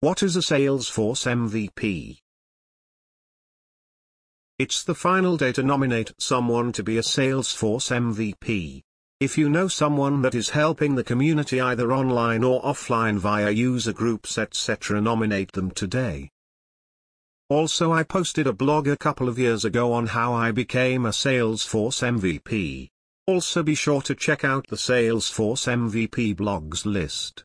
What is a Salesforce MVP? It's the final day to nominate someone to be a Salesforce MVP. If you know someone that is helping the community either online or offline via user groups etc. nominate them today. Also I posted a blog a couple of years ago on how I became a Salesforce MVP. Also be sure to check out the Salesforce MVP blogs list.